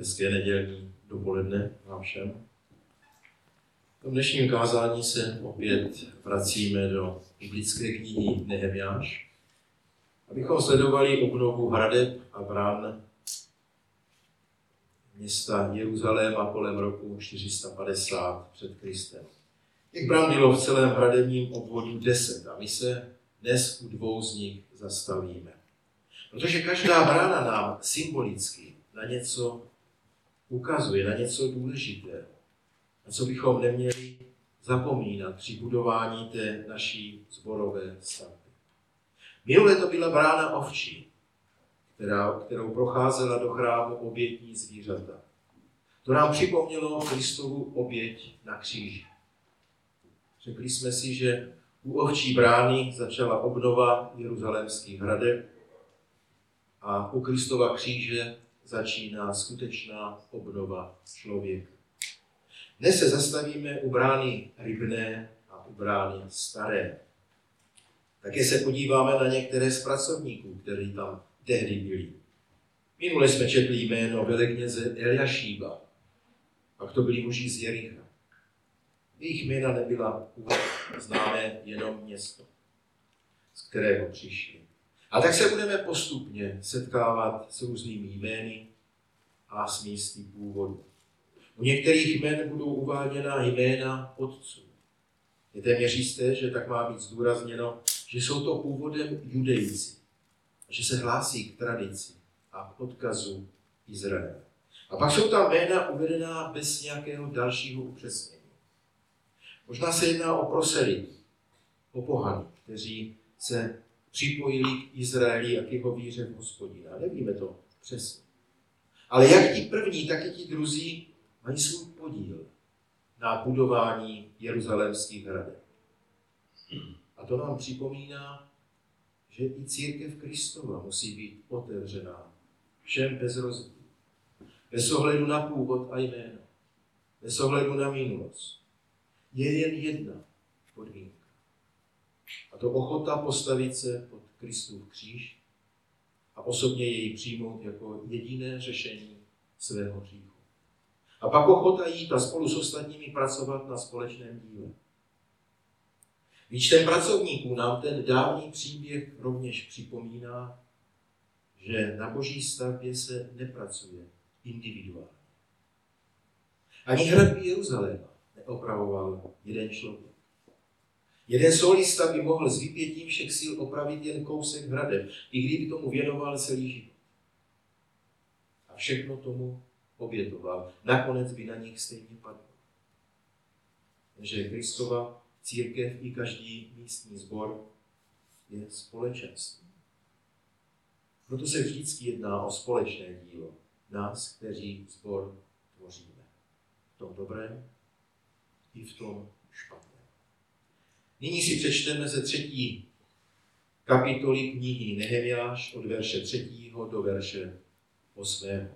Hezké nedělní dopoledne vám všem. V dnešním kázání se opět vracíme do biblické knihy Nehemiáš, abychom sledovali obnovu hradeb a brán města Jeruzaléma kolem roku 450 před Kristem. Těch brán bylo v celém hradebním obvodu deset a my se dnes u dvou z nich zastavíme. Protože každá brána nám symbolicky na něco ukazuje, na něco důležitého, na co bychom neměli zapomínat při budování té naší zborové stavby. Minule to byla brána ovčí, která, kterou procházela do chrámu obětní zvířata. To nám připomnělo Kristovu oběť na kříži. Řekli jsme si, že u ovčí brány začala obnova jeruzalémských hradeb a u Kristova kříže začíná skutečná obnova člověka. Dnes se zastavíme u brány rybné a u brány staré. Také se podíváme na některé z pracovníků, kteří tam tehdy byli. Minule jsme četli jméno velekněze Eliašíba, pak to byli muži z Jericha. Jejich jména nebyla známé jenom město, z kterého přišli. A tak se budeme postupně setkávat s různými jmény a s místy původu. U některých jmén budou uváděna jména otců. Je téměř jisté, že tak má být zdůrazněno, že jsou to původem judejci, že se hlásí k tradici a k odkazu Izraele. A pak jsou tam jména uvedená bez nějakého dalšího upřesnění. Možná se jedná o proselity, o pohany, kteří se připojili k Izraeli a k jeho víře v hospodina. Nevíme to přesně. Ale jak ti první, tak i ti druzí mají svůj podíl na budování jeruzalémských hradeb. A to nám připomíná, že i církev Kristova musí být otevřená všem bez rozdílu. Bez ohledu na původ a jméno. Bez ohledu na minulost. Je jen jedna podmínka. A to ochota postavit se pod Kristův kříž a osobně jej přijmout jako jediné řešení svého hříchu. A pak ochota jít a spolu s ostatními pracovat na společném díle. Výčtem pracovníků nám ten dávný příběh rovněž připomíná, že na boží stavbě se nepracuje individuálně. Ani hradby Jeruzaléma neopravoval jeden člověk. Jeden solista by mohl s vypětím všech sil opravit jen kousek hradeb, i kdyby tomu věnoval celý život. A všechno tomu obětoval. Nakonec by na nich stejně padlo. Že Kristova církev i každý místní sbor je společenství. Proto se vždycky jedná o společné dílo nás, kteří sbor tvoříme. V tom dobrém i v tom špatném. Nyní si přečteme ze třetí kapitoly knihy Nehemiáš od verše třetího do verše osmého.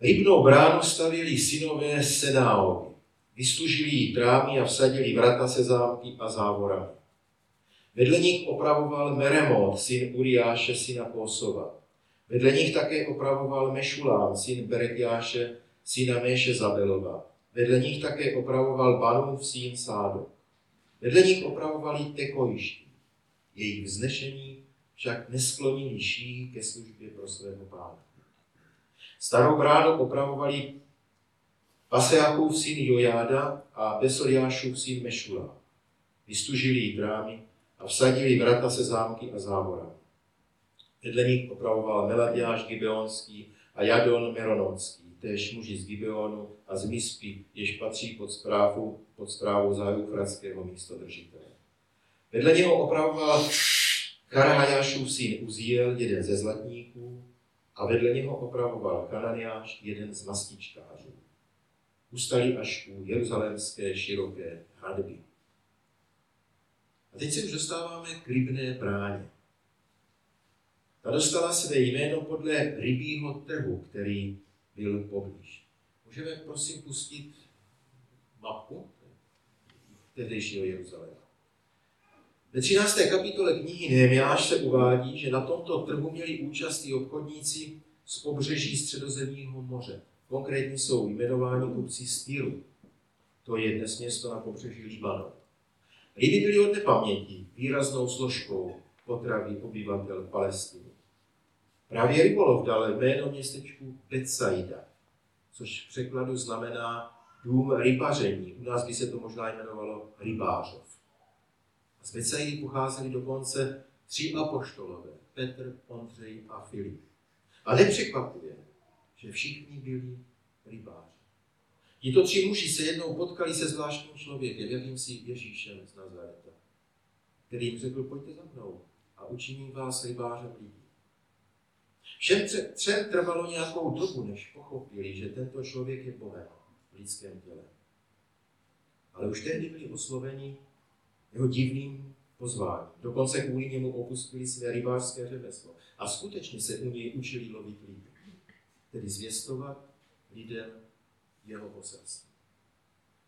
Rybnou bránu stavěli synové Senáovi. Vystužili jí trámy a vsadili vrata se zámky a závorami. Vedle nich opravoval Meremot, syn Uriáše, syna Kosova. Vedle nich také opravoval Mešulám, syn Berekiáše, syna Méše Zabelova. Vedle nich také opravoval Banův syn Sádo. Vedle nich opravovali tekojišti. Jejich vznešení však nesklonili ší ke službě pro svého pána. Starou bránu opravovali Paseákův syn Jojáda a Besoliášův syn Mešula. Vystužili jí drámy a vsadili vrata se zámky a závora. Vedle nich opravoval Meladiáš Gibeonský a Jadon Merononský též muži z Gibeonu a z Mispy, jež patří pod zprávu, pod zprávu za eufratského místodržitele. Vedle něho opravoval Karhajášův syn Uziel, jeden ze zlatníků, a vedle něho opravoval Kananiáš, jeden z mastičkářů. Ustali až u jeruzalémské široké hradby. A teď se už dostáváme k rybné bráně. Ta dostala své jméno podle rybího trhu, který byl poblíž. Můžeme prosím pustit mapu tehdejšího Jeruzaléma. Ve 13. kapitole knihy Nehemiáš se uvádí, že na tomto trhu měli účast i obchodníci z pobřeží středozemního moře. Konkrétně jsou jmenováni kupci z Tyru. To je dnes město na pobřeží Libanonu. Ryby byly od nepaměti výraznou složkou potravy obyvatel Palestiny. Právě rybolov dal jméno městečku Betsaida, což v překladu znamená dům rybaření. U nás by se to možná jmenovalo rybářov. A z Betsaidy pocházeli dokonce tři apoštolové, Petr, Ondřej a Filip. A nepřekvapuje, že všichni byli rybáři. Tito tři muži se jednou potkali se zvláštním člověkem, jakýmsi Ježíšem z Nazareta, který jim řekl, pojďte za mnou a učiním vás rybářem lidí. Všem třem trvalo nějakou dobu, než pochopili, že tento člověk je Bohem v lidském těle. Ale už tehdy byli osloveni jeho divným pozváním. Dokonce kvůli němu opustili své rybářské řemeslo a skutečně se u něj učili lovit líby. Tedy zvěstovat lidem jeho poselství.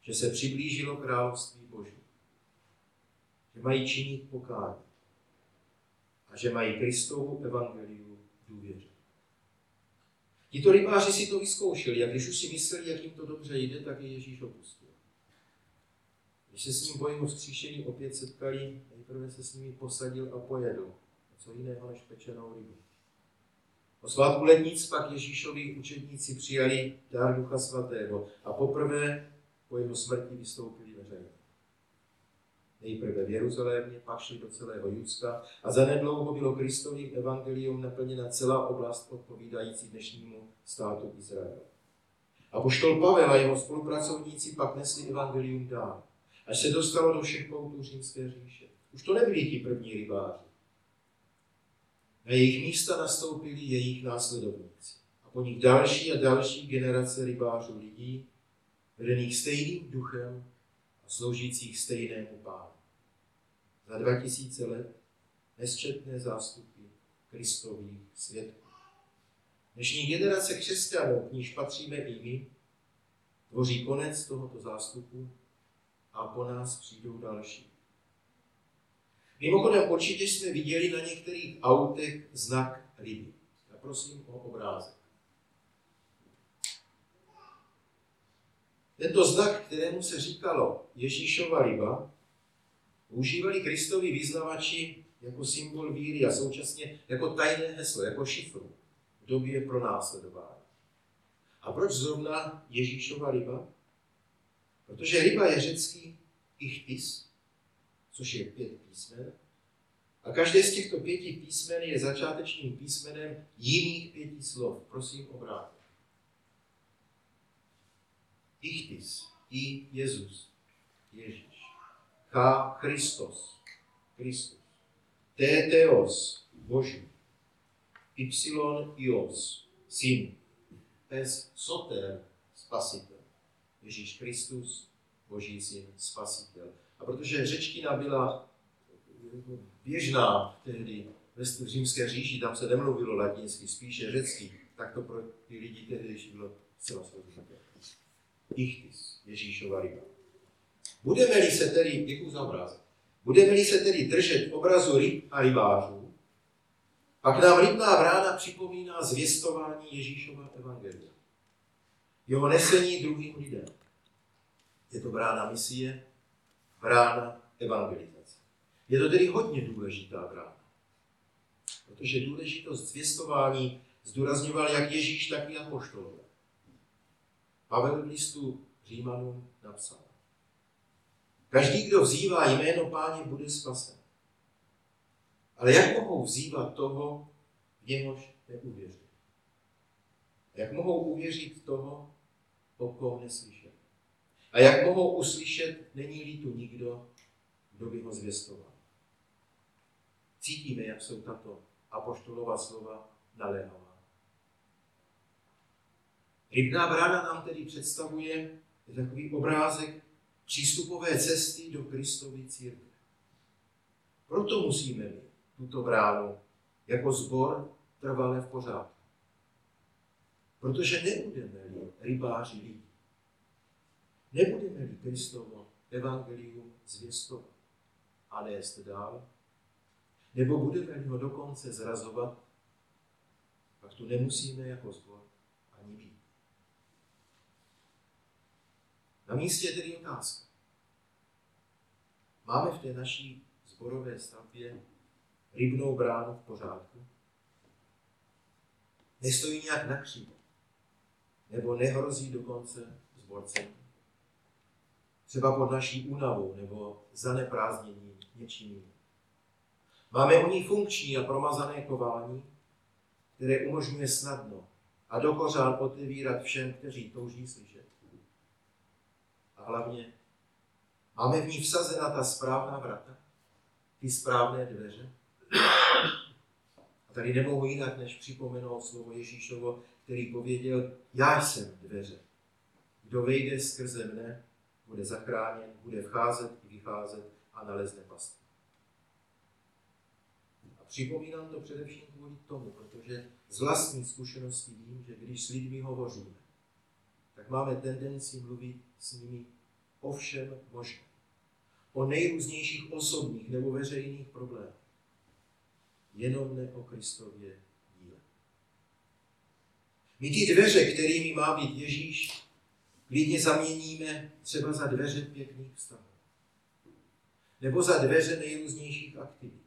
Že se přiblížilo království Boží. Že mají činit pokání. A že mají Kristovu evangeliu důvěřit. Tito rybáři si to vyzkoušeli a když už si mysleli, jak jim to dobře jde, tak je Ježíš opustil. Když se s ním po jeho vzkříšení opět setkali, nejprve se s nimi posadil a pojedl. Co jiného než pečenou rybu. O svátku letnic pak Ježíšovi učedníci přijali dár Ducha Svatého a poprvé po jeho smrti vystoupili. Nejprve v Jeruzalémě, pak šli do celého Judska a zanedlouho bylo Kristovým evangelium naplněna celá oblast odpovídající dnešnímu státu Izrael. A poštol Pavel a jeho spolupracovníci pak nesli evangelium dál, až se dostalo do všech koutů římské říše. Už to nebyli ti první rybáři. Na jejich místa nastoupili jejich následovníci. A po nich další a další generace rybářů lidí, vedených stejným duchem sloužících stejnému pánu. Za dva tisíce let nesčetné zástupy Kristových svědků. Dnešní generace křesťanů, k níž patříme i my, tvoří konec tohoto zástupu a po nás přijdou další. Mimochodem, určitě jsme viděli na některých autech znak ryby. Já prosím o obrázek. Tento znak, kterému se říkalo Ježíšova ryba, užívali Kristovi vyznavači jako symbol víry a současně jako tajné heslo, jako šifru v době pro následování. A proč zrovna Ježíšova ryba? Protože ryba je řecký ichtis, což je pět písmen. A každé z těchto pěti písmen je začátečním písmenem jiných pěti slov. Prosím, obrátit. Ichtis, I Jezus, Ježíš. Ch Christos, Kristus. T Teos, Boží. Y Ios, Syn. S Soter, Spasitel. Ježíš Kristus, Boží syn, Spasitel. A protože řečtina byla běžná tehdy ve římské říši, tam se nemluvilo latinsky, spíše řecky, tak to pro ty lidi tehdy bylo zcela srozumitelné. Ichtis, Ježíšova ryba. Budeme-li se tedy, děkuji za obrázek, budeme-li se tedy držet obrazu ryb a rybářů, pak nám rybná brána připomíná zvěstování Ježíšova evangelia. Jeho nesení druhým lidem. Je to brána misie, brána evangelizace. Je to tedy hodně důležitá brána. Protože důležitost zvěstování zdůrazňoval jak Ježíš, tak i apoštolové. Pavel v listu Římanům napsal. Každý, kdo vzývá jméno páně, bude spasen. Ale jak mohou vzývat toho, v něhož neuvěří? Jak mohou uvěřit toho, o kom neslyší? A jak mohou uslyšet, není-li tu nikdo, kdo by ho zvěstoval. Cítíme, jak jsou tato apoštolová slova naléhavá. Rybná brána nám tedy představuje takový obrázek přístupové cesty do Kristovy církve. Proto musíme mít tuto bránu jako zbor trvale v pořádku. Protože nebudeme-li rybáři lidí, Nebudeme-li Kristovo evangelium zvěstovat a nést dál, nebo budeme ho dokonce zrazovat, pak tu nemusíme jako zbor ani být. Na místě je tedy otázka. Máme v té naší zborové stavbě rybnou bránu v pořádku? Nestojí nějak na křívo? Nebo nehrozí dokonce zborcem? Třeba pod naší únavou nebo zaneprázdněním něčím jiným. Máme u ní funkční a promazané kování, které umožňuje snadno a dokořán otevírat všem, kteří touží slyšet. A hlavně máme v ní vsazena ta správná vrata, ty správné dveře. A tady nemohu jinak, než připomenout slovo Ježíšovo, který pověděl, já jsem dveře. Kdo vejde skrze mne, bude zachráněn, bude vcházet i vycházet a nalezne pastu. A připomínám to především kvůli tomu, protože z vlastní zkušenosti vím, že když s lidmi hovoříme, tak máme tendenci mluvit s nimi o všem možném. O nejrůznějších osobních nebo veřejných problémech. Jenom ne o Kristově díle. My ty dveře, kterými má být Ježíš, klidně zaměníme třeba za dveře pěkných vztahů. Nebo za dveře nejrůznějších aktivit.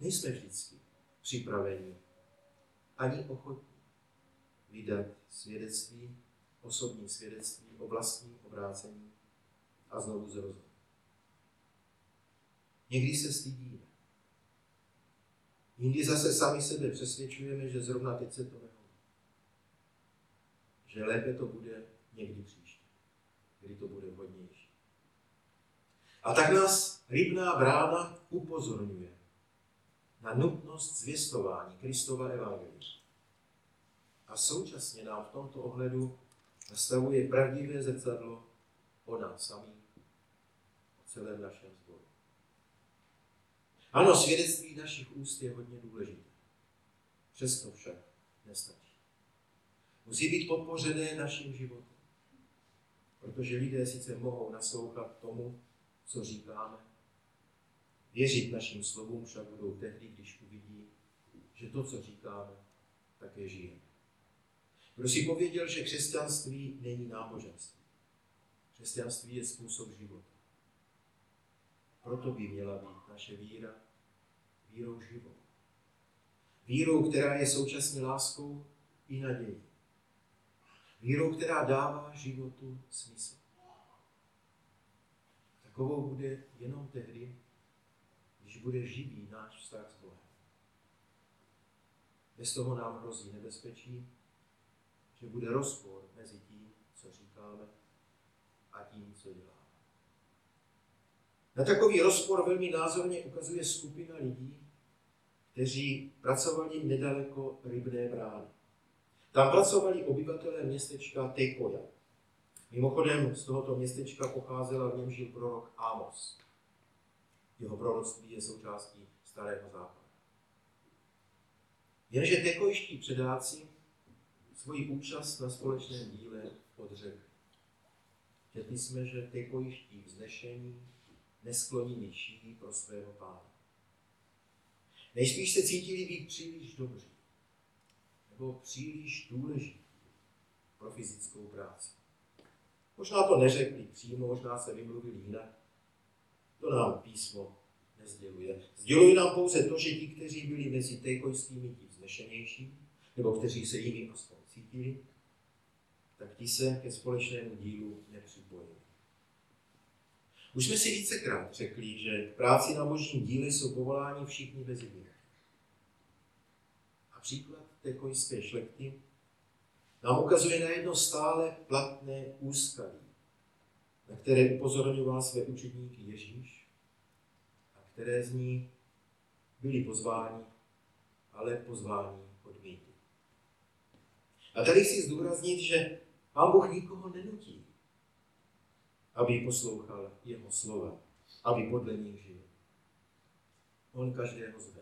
Nejsme vždycky připraveni ani ochotní vydat svědectví, osobní svědectví o vlastním obrácení a znovu zrození. Někdy se stydíme. Jindy zase sami sebe přesvědčujeme, že zrovna teď se to nehodí. Že lépe to bude někdy příště, kdy to bude vhodnější. A tak nás rybná brána upozorňuje na nutnost zvěstování Kristova evangelia. A současně nám v tomto ohledu nastavuje pravdivé zrcadlo o nás samých, o celém našem sboru. Ano, svědectví našich úst je hodně důležité. Přesto však nestačí. Musí být podpořené naším životem. Protože lidé sice mohou naslouchat tomu, co říkáme, věřit našim slovům však budou tehdy, když uvidí, že to, co říkáme, také žijeme. Kdo si pověděl, že křesťanství není náboženství. Křesťanství je způsob života. Proto by měla být naše víra vírou živou. Vírou, která je současně láskou i nadějí. Vírou, která dává životu smysl. Takovou bude jenom tehdy, když bude živý náš vztah s Bohem. Bez toho nám hrozí nebezpečí, že bude rozpor mezi tím, co říkáme, a tím, co děláme. Na takový rozpor velmi názorně ukazuje skupina lidí, kteří pracovali nedaleko rybné brány. Tam pracovali obyvatelé městečka Tekoja. Mimochodem z tohoto městečka pocházela v něm žil prorok Amos. Jeho proroctví je součástí Starého zákona. Jenže tekojští předáci svoji účast na společném díle odřekli. Četli jsme, že tekojští vznešení neskloněni šíří pro svého pána. Nejspíš se cítili být příliš dobří nebo příliš důležití pro fyzickou práci. Možná to neřekli přímo, možná se vymluvili jinak. To nám písmo nezděluje. Sděluje nám pouze to, že ti, kteří byli mezi tejkojskými ti vznešenější, nebo kteří se jimi aspoň cítili, tak ti se ke společnému dílu nepřipojili. Už jsme si vícekrát řekli, že k práci na božím díle jsou povoláni všichni bez jediné. A příklad té kojské šlechty nám ukazuje na jedno stále platné úskalí, na které upozorňoval své učedníky Ježíš a které z ní byli pozváni, ale pozváni. A tady chci zdůraznit, že Pán Bůh nikoho nenutí, aby poslouchal jeho slova, aby podle nich žil. On každého zve.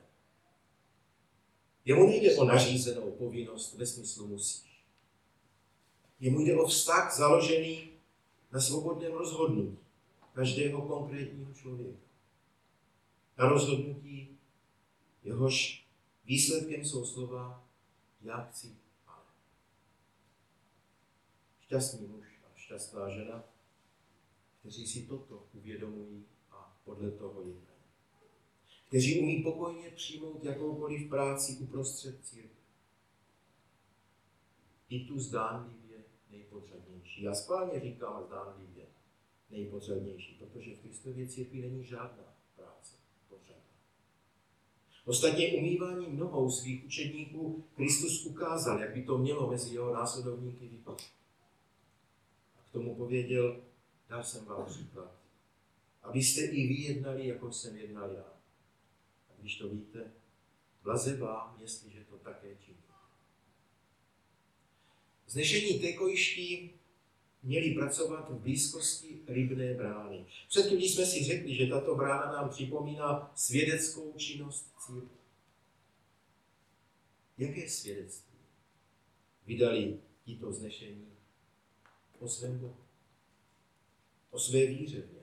Jemu nejde o nařízenou povinnost ve smyslu musíš. Jemu jde o vztah založený na svobodném rozhodnutí každého konkrétního člověka. Na rozhodnutí, jehož Výsledkem jsou slova já chci. Šťastný muž a šťastná žena, kteří si toto uvědomují a podle toho jednají. Kteří umí pokojně přijmout jakoukoliv práci uprostřed církve. I tu zdánlivě nejpodřadnější. Já schválně říkám zdánlivě nejpodřadnější, protože v Kristově církvi není žádná práce podřadná. Ostatně umýváním nohou svých učedníků Kristus ukázal, jak by to mělo mezi jeho následovníky vypadat. Tomu pověděl, dal jsem vám příklad, abyste i vy jednali, jako jsem jednal já. A když to víte, blaze vám, jestliže to také činíte. Znešení tekojiští měli pracovat v blízkosti rybné brány. Před chvílí jsme si řekli, že tato brána nám připomíná svědeckou činnost církve. Jaké svědectví vydali tito znešení o svém Bohu, o své víře v?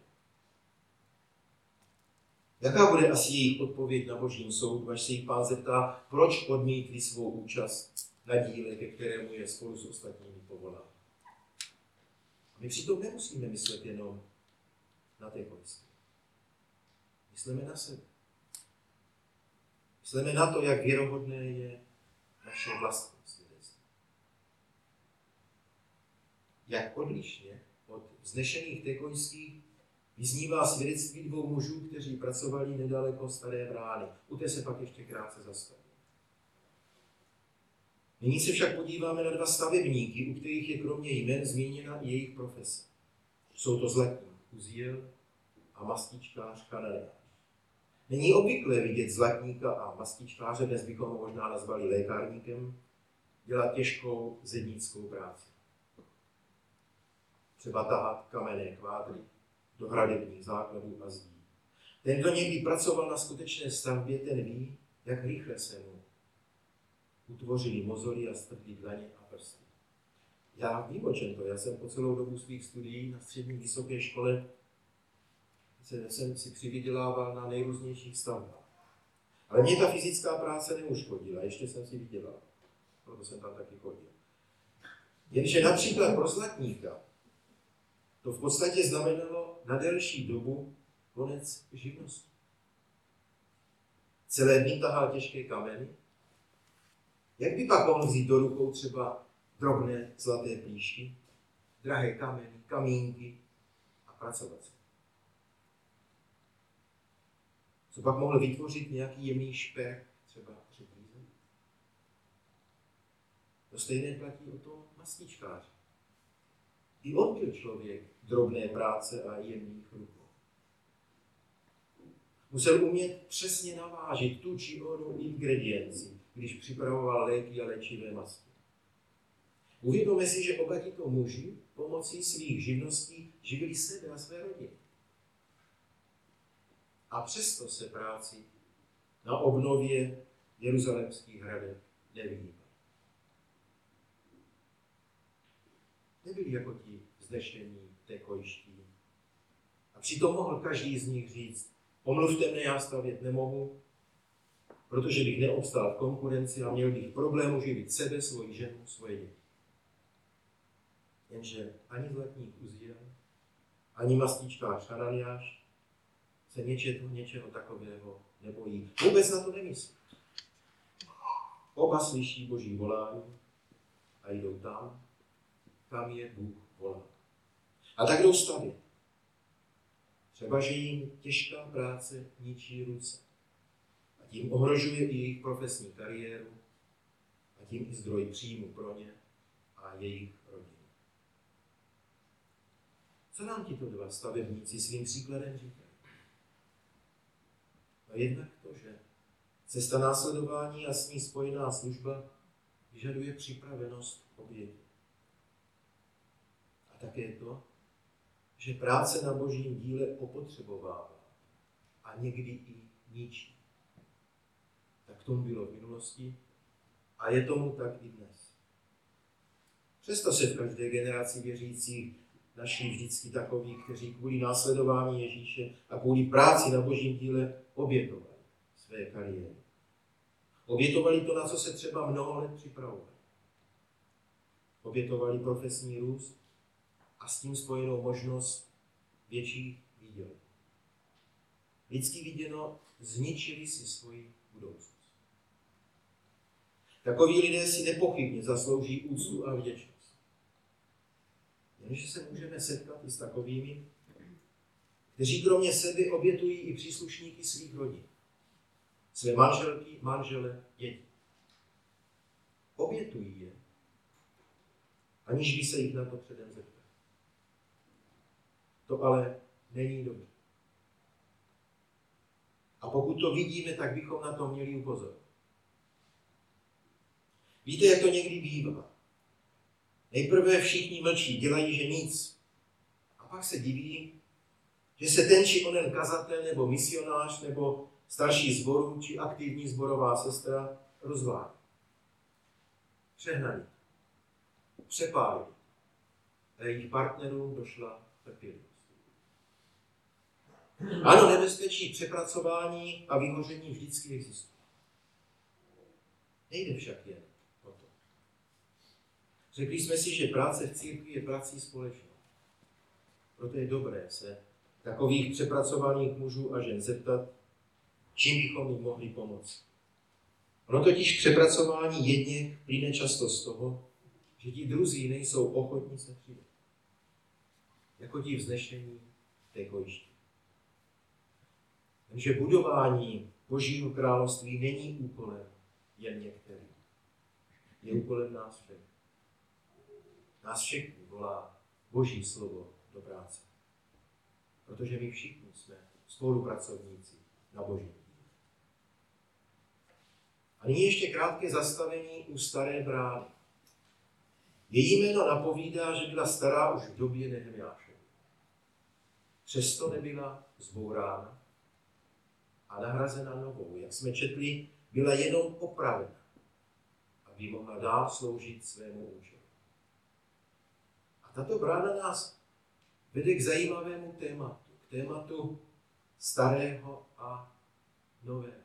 Jaká bude asi jejich odpověď na božím soudu, až se jich pán zeptá, proč odmítli svou účast na díle, ke kterému je spolu s ostatními povolán? My přitom nemusíme myslet jenom na té kolisky. Myslíme na sebe. Myslíme na to, jak věrohodné je naše vlastní svědectví. Jak odlišně od vznešených tekojských vyznívá svědectví dvou mužů, kteří pracovali nedaleko staré brány. U té se pak ještě krátce zastaví. Nyní se však podíváme na dva stavebníky, u kterých je kromě jmen zmíněna i jejich profese. Jsou to zlatník Uziel a mastičkář Kanadiář. Není obvyklé vidět zlatníka a mastičkáře, dnes bychom ho možná nazvali lékárníkem, dělat těžkou zednickou práci. Třeba tahat kamenné kvádry do hradebních základů a zdí. Ten, kdo někdy pracoval na skutečné stavbě, ten ví, jak rychle se mu utvořili mozory a strhli dlaně a prsty. Já vím, o čem to. Já jsem po celou dobu svých studií na střední vysoké škole se, jsem si přivydělával na nejrůznějších stavbách. Ale mě ta fyzická práce neuškodila, ještě jsem si vydělal. Proto jsem tam taky chodil. Jenže například pro zlatníka to v podstatě znamenalo na delší dobu konec živnosti. Celé dny tahal těžké kameny, jak by pak mohl vzít do rukou třeba drobné zlaté plíšky, drahé kameny, kamínky a pracovat se? Co pak mohl vytvořit nějaký jemný šperk, třeba řetíze? To stejné platí o tom mastičkáři. I on byl člověk drobné práce a jemných rukou. Musel umět přesně navážit tu či onu ingredienci, když připravoval léky a léčivé masky. Uvědomme si, že oba tito muži pomocí svých živností živili sebe a své rodiny. A přesto se práci na obnově jeruzalemských hradeb nevyhýbali. Nebyli jako ti vzdešení tekojiští. A přitom mohl každý z nich říct, omluvte mne, já stavět nemohu, protože bych neobstál v konkurenci a měl bych problém uživit sebe, svoji ženu, svoje děti. Jenže ani zlatník Uziel, ani mastičkář Hananiáš se něčeho, něčeho takového nebojí. Vůbec na to nemyslí. Oba slyší boží volání a jdou tam, kam je Bůh volá. A tak jdou stavět. Třeba, že jim těžká práce ničí ruce tím ohrožuje i jejich profesní kariéru a tím i zdroj příjmu pro ně a jejich rodiny. Co nám tito dva stavebníci svým příkladem říkají? A jednak to, že cesta následování a s ní spojená služba vyžaduje připravenost oběti. A také to, že práce na božím díle opotřebovává a někdy i ničí. Tak tomu bylo v minulosti a je tomu tak i dnes. Přesto se v každé generaci věřících naší vždycky takoví, kteří kvůli následování Ježíše a kvůli práci na božím díle obětovali své kariéry. Obětovali to, na co se třeba mnoho let připravovali. Obětovali profesní růst a s tím spojenou možnost větších výdělků. Lidsky viděno, zničili si svoji budoucnost. Takoví lidé si nepochybně zaslouží úctu a vděčnost. Jenže se můžeme setkat i s takovými, kteří kromě sebe obětují i příslušníky svých rodin. Své manželky, manžele, děti. Obětují je, aniž by se jich na to předem zeptal. To ale není dobře. A pokud to vidíme, tak bychom na to měli upozornit. Víte, jak to někdy bývá. Nejprve všichni mlčí, dělají, že nic. A pak se diví, že se ten či onen kazatel nebo misionář nebo starší zboru či aktivní zborová sestra rozvádí. Přehnaní. Přepálí. A jejich partnerům došla trpělivost. Ano, nebezpečí přepracování a vyhoření vždycky existuje. Nejde však jen o to. Řekli jsme si, že práce v církvi je prací společnou. Proto je dobré se takových přepracovaných mužů a žen zeptat, čím bychom jim mohli pomoct. Ono totiž přepracování jedně plyne často z toho, že ti druzí nejsou ochotní se přidat. Jako ti vznešení té kojiště. Takže budování Božího království není úkolem jen některých. Je úkolem nás všech. Nás všechny volá Boží slovo do práce. Protože my všichni jsme spolupracovníci na Boží. A nyní ještě krátké zastavení u staré brány. Její jméno napovídá, že byla stará už v době Nehemiáše. Přesto nebyla zbourána, a nahrazena novou. Jak jsme četli, byla jenom opravena, aby mohla dál sloužit svému účelu. A tato brána nás vede k zajímavému tématu, k tématu starého a nového.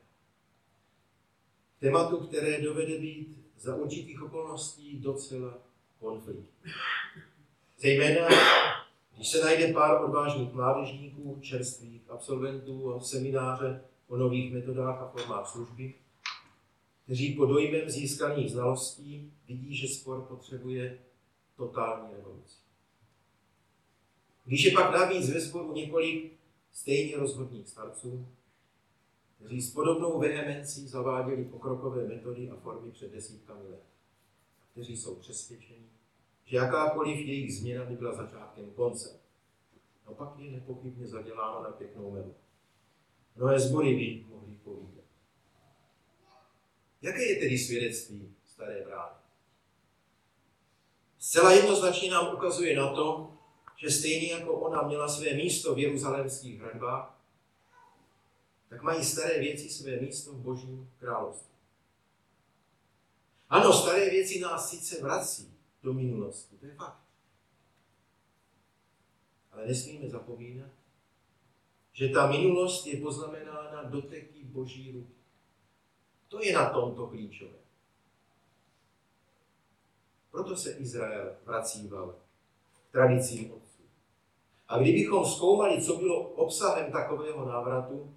Tématu, které dovede být za určitých okolností docela konfliktní. Zejména, když se najde pár odvážných mládežníků, čerstvých absolventů semináře o nových metodách a formách služby, kteří pod dojmem získaných znalostí vidí, že spor potřebuje totální revoluci. Když je pak navíc ve sporu několik stejně rozhodných starců, kteří s podobnou vehemencí zaváděli pokrokové metody a formy před desítkami let, kteří jsou přesvědčeni, že jakákoliv jejich změna by byla začátkem konce. No pak je nepochybně zaděláno na pěknou melu. Mnohé zbory by mohli povídat. Jaké je tedy svědectví staré brány? Zcela jednoznačně nám ukazuje na to, že stejně jako ona měla své místo v jeruzalémských hradbách, tak mají staré věci své místo v božím království. Ano, staré věci nás sice vrací do minulosti, to je fakt. Ale nesmíme zapomínat, že ta minulost je poznamenána doteky Boží ruky. To je na tomto klíčové. Proto se Izrael vracíval k tradicím otců. A kdybychom zkoumali, co bylo obsahem takového návratu,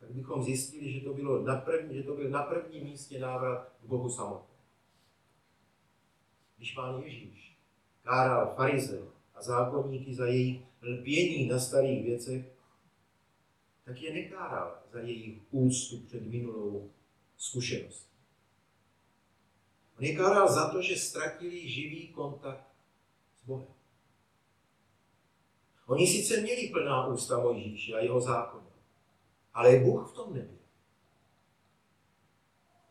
tak bychom zjistili, že to, bylo na první, že to byl na prvním místě návrat k Bohu samotnému. Když pán Ježíš káral farize a zákonníky za jejich lpění na starých věcech, tak je nekáral za jejich úctu před minulou zkušeností. On je káral za to, že ztratili živý kontakt s Bohem. Oni sice měli plná ústa Mojžíše a jeho zákona, ale Bůh v tom nebyl.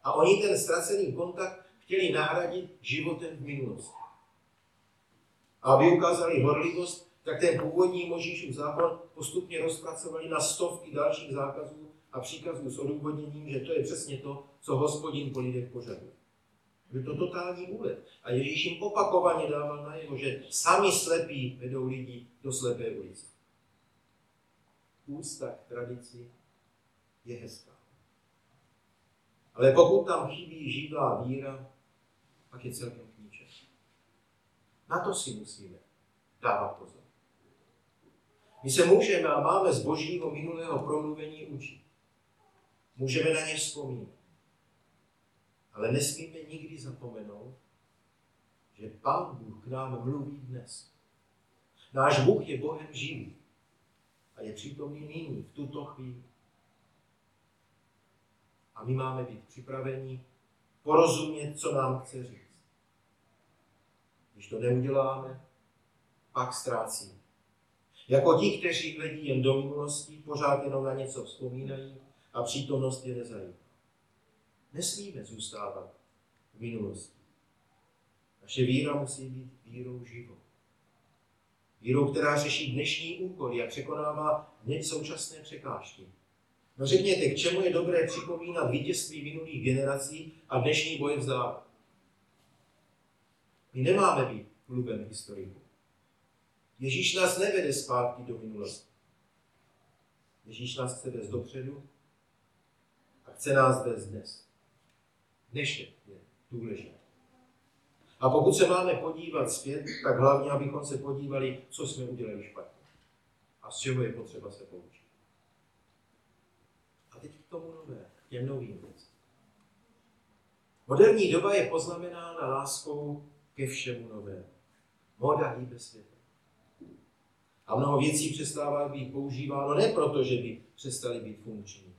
A oni ten ztracený kontakt chtěli nahradit životem v minulosti. A aby ukázali horlivost, tak ten původní Možíšův zákon postupně rozpracovali na stovky dalších zákazů a příkazů s odůvodněním, že to je přesně to, co hospodin po lidech požaduje. Byl to totální úlet. A Ježíš jim opakovaně dával najevo, že sami slepí vedou lidi do slepé ulice. Ústa k tradici je hezká. Ale pokud tam chybí živá víra, pak je celkem k ničemu. Na to si musíme dávat pozor. My se můžeme a máme z božího minulého promluvení učit. Můžeme na ně vzpomínat. Ale nesmíme nikdy zapomenout, že Pán Bůh k nám mluví dnes. Náš Bůh je Bohem živý a je přítomný nyní, v tuto chvíli. A my máme být připraveni porozumět, co nám chce říct. Když to neuděláme, pak ztrácíme. Jako ti, kteří hledí jen do minulosti, pořád jenom na něco vzpomínají a přítomnost je nezajímá. Nesmíme zůstávat v minulosti. Naše víra musí být vírou živou. Vírou, která řeší dnešní úkoly a překonává současné překážky. No řekněte, k čemu je dobré připomínat vítězství minulých generací a dnešní boje vzdávat? My nemáme být klubem historiků. Ježíš nás nevede zpátky do minulosti. Ježíš nás chce vést dopředu a chce nás vést dnes. Dnešek je důležitý. A pokud se máme podívat zpět, tak hlavně, abychom se podívali, co jsme udělali špatně. A z čeho je potřeba se poučit. A teď k tomu nové, k těm novým věcem. Moderní doba je poznamenána láskou ke všemu novému. Moda hýbe světem. A mnoho věcí přestává být používáno ne proto, že by přestali být funkční,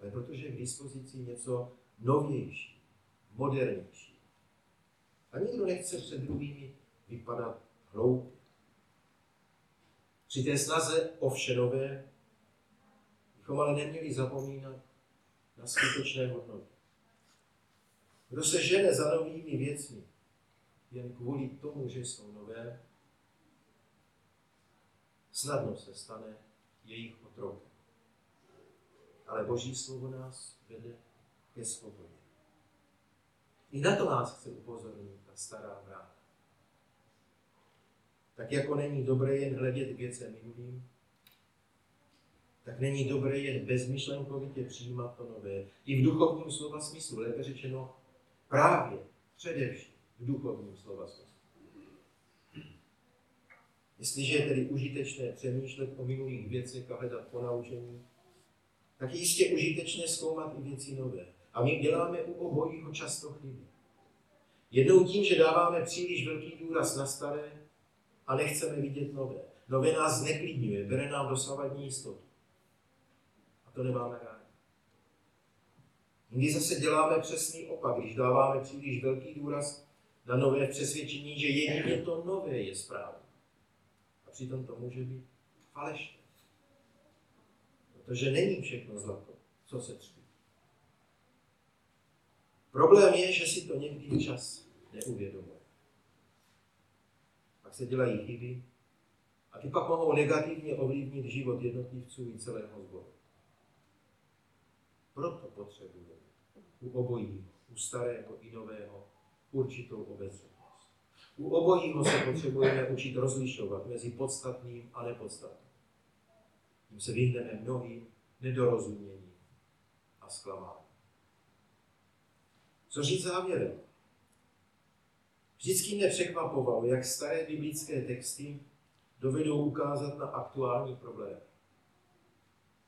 ale protože je k dispozici něco novější, modernější. A nikdo nechce před druhými vypadat hloupě. Při té snaze o vše nové bychom ale neměli zapomínat na skutečné hodnoty. Kdo se žene za novými věcmi jen kvůli tomu, že jsou nové, snadno se stane jejich otrokem. Ale Boží slovo nás vede ke svobodě. I na to nás chce upozornit ta stará vráta. Tak jako není dobré jen hledět věce minulým, tak není dobré jen bezmyšlenkovitě přijímat to nové. I v duchovním slova smyslu, lépe řečeno, právě, především v duchovním slova smyslu. Jestliže je tedy užitečné přemýšlet o minulých věcech a hledat ponaučení, tak jistě užitečné zkoumat i věci nové. A my děláme u obojího často chyby. Jednou tím, že dáváme příliš velký důraz na staré a nechceme vidět nové. Nové nás zneklidňuje, bere nám dosavadní jistotu. A to nemáme rádi. Jindy zase děláme přesný opak, když dáváme příliš velký důraz na nové přesvědčení, že jedině to nové je správné. Přitom to může být falešné. Protože není všechno zlato, co se třpí. Problém je, že si to někdy čas neuvědomuje. Pak se dělají chyby a ty pak mohou negativně ovlivnit život jednotlivců i celého sboru. Proto potřebujeme u obojí, u starého i nového, určitou obezřetnost. U obojího se potřebujeme učit rozlišovat mezi podstatným a nepodstatným. Tím se vyhneme mnohým nedorozuměním a zklamání. Co říct závěrem? Vždycky mě překvapovalo, jak staré biblické texty dovedou ukázat na aktuální problémy.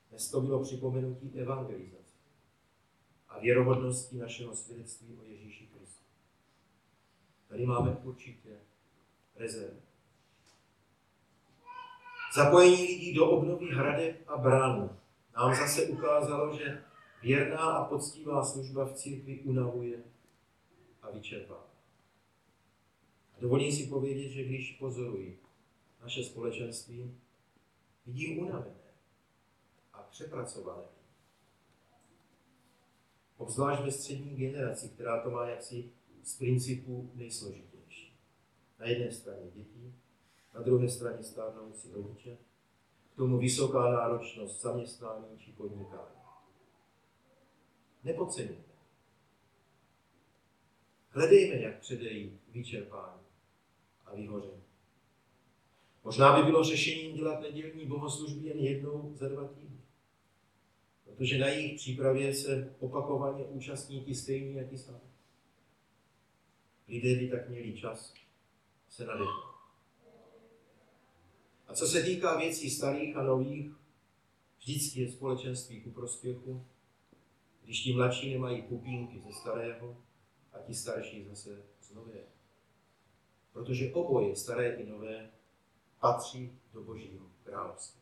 Dnes to bylo připomenutí evangelizace a věrohodnosti našeho svědectví o Ježíši Kristu. Tady máme určitě rezervy. Zapojení lidí do obnovy hradeb a brán nám zase ukázalo, že věrná a poctivá služba v církvi unavuje a vyčerpá. Dovolím si povědět, že když pozoruji naše společenství, vidím unavené a přepracované. Obzvlášť ve střední generaci, která to má jaksi z principu nejsložitější. Na jedné straně děti, na druhé straně stárnoucí rodiče, k tomu vysoká náročnost zaměstnání či podnikání. Nepodceňujte. Hledejme, jak předejít vyčerpání a vyhoření. Možná by bylo řešením dělat nedělní bohoslužby jen jednou za dva týdny. Protože na jejich přípravě se opakovaně účastní ti stejní, jak i sami. Lidé by tak měli čas se nadechnout. A co se týká věcí starých a nových, vždycky je společenství ku prospěchu, když ti mladší nemají pupínky ze starého a ti starší zase z nového. Protože oboje, staré i nové, patří do Božího království.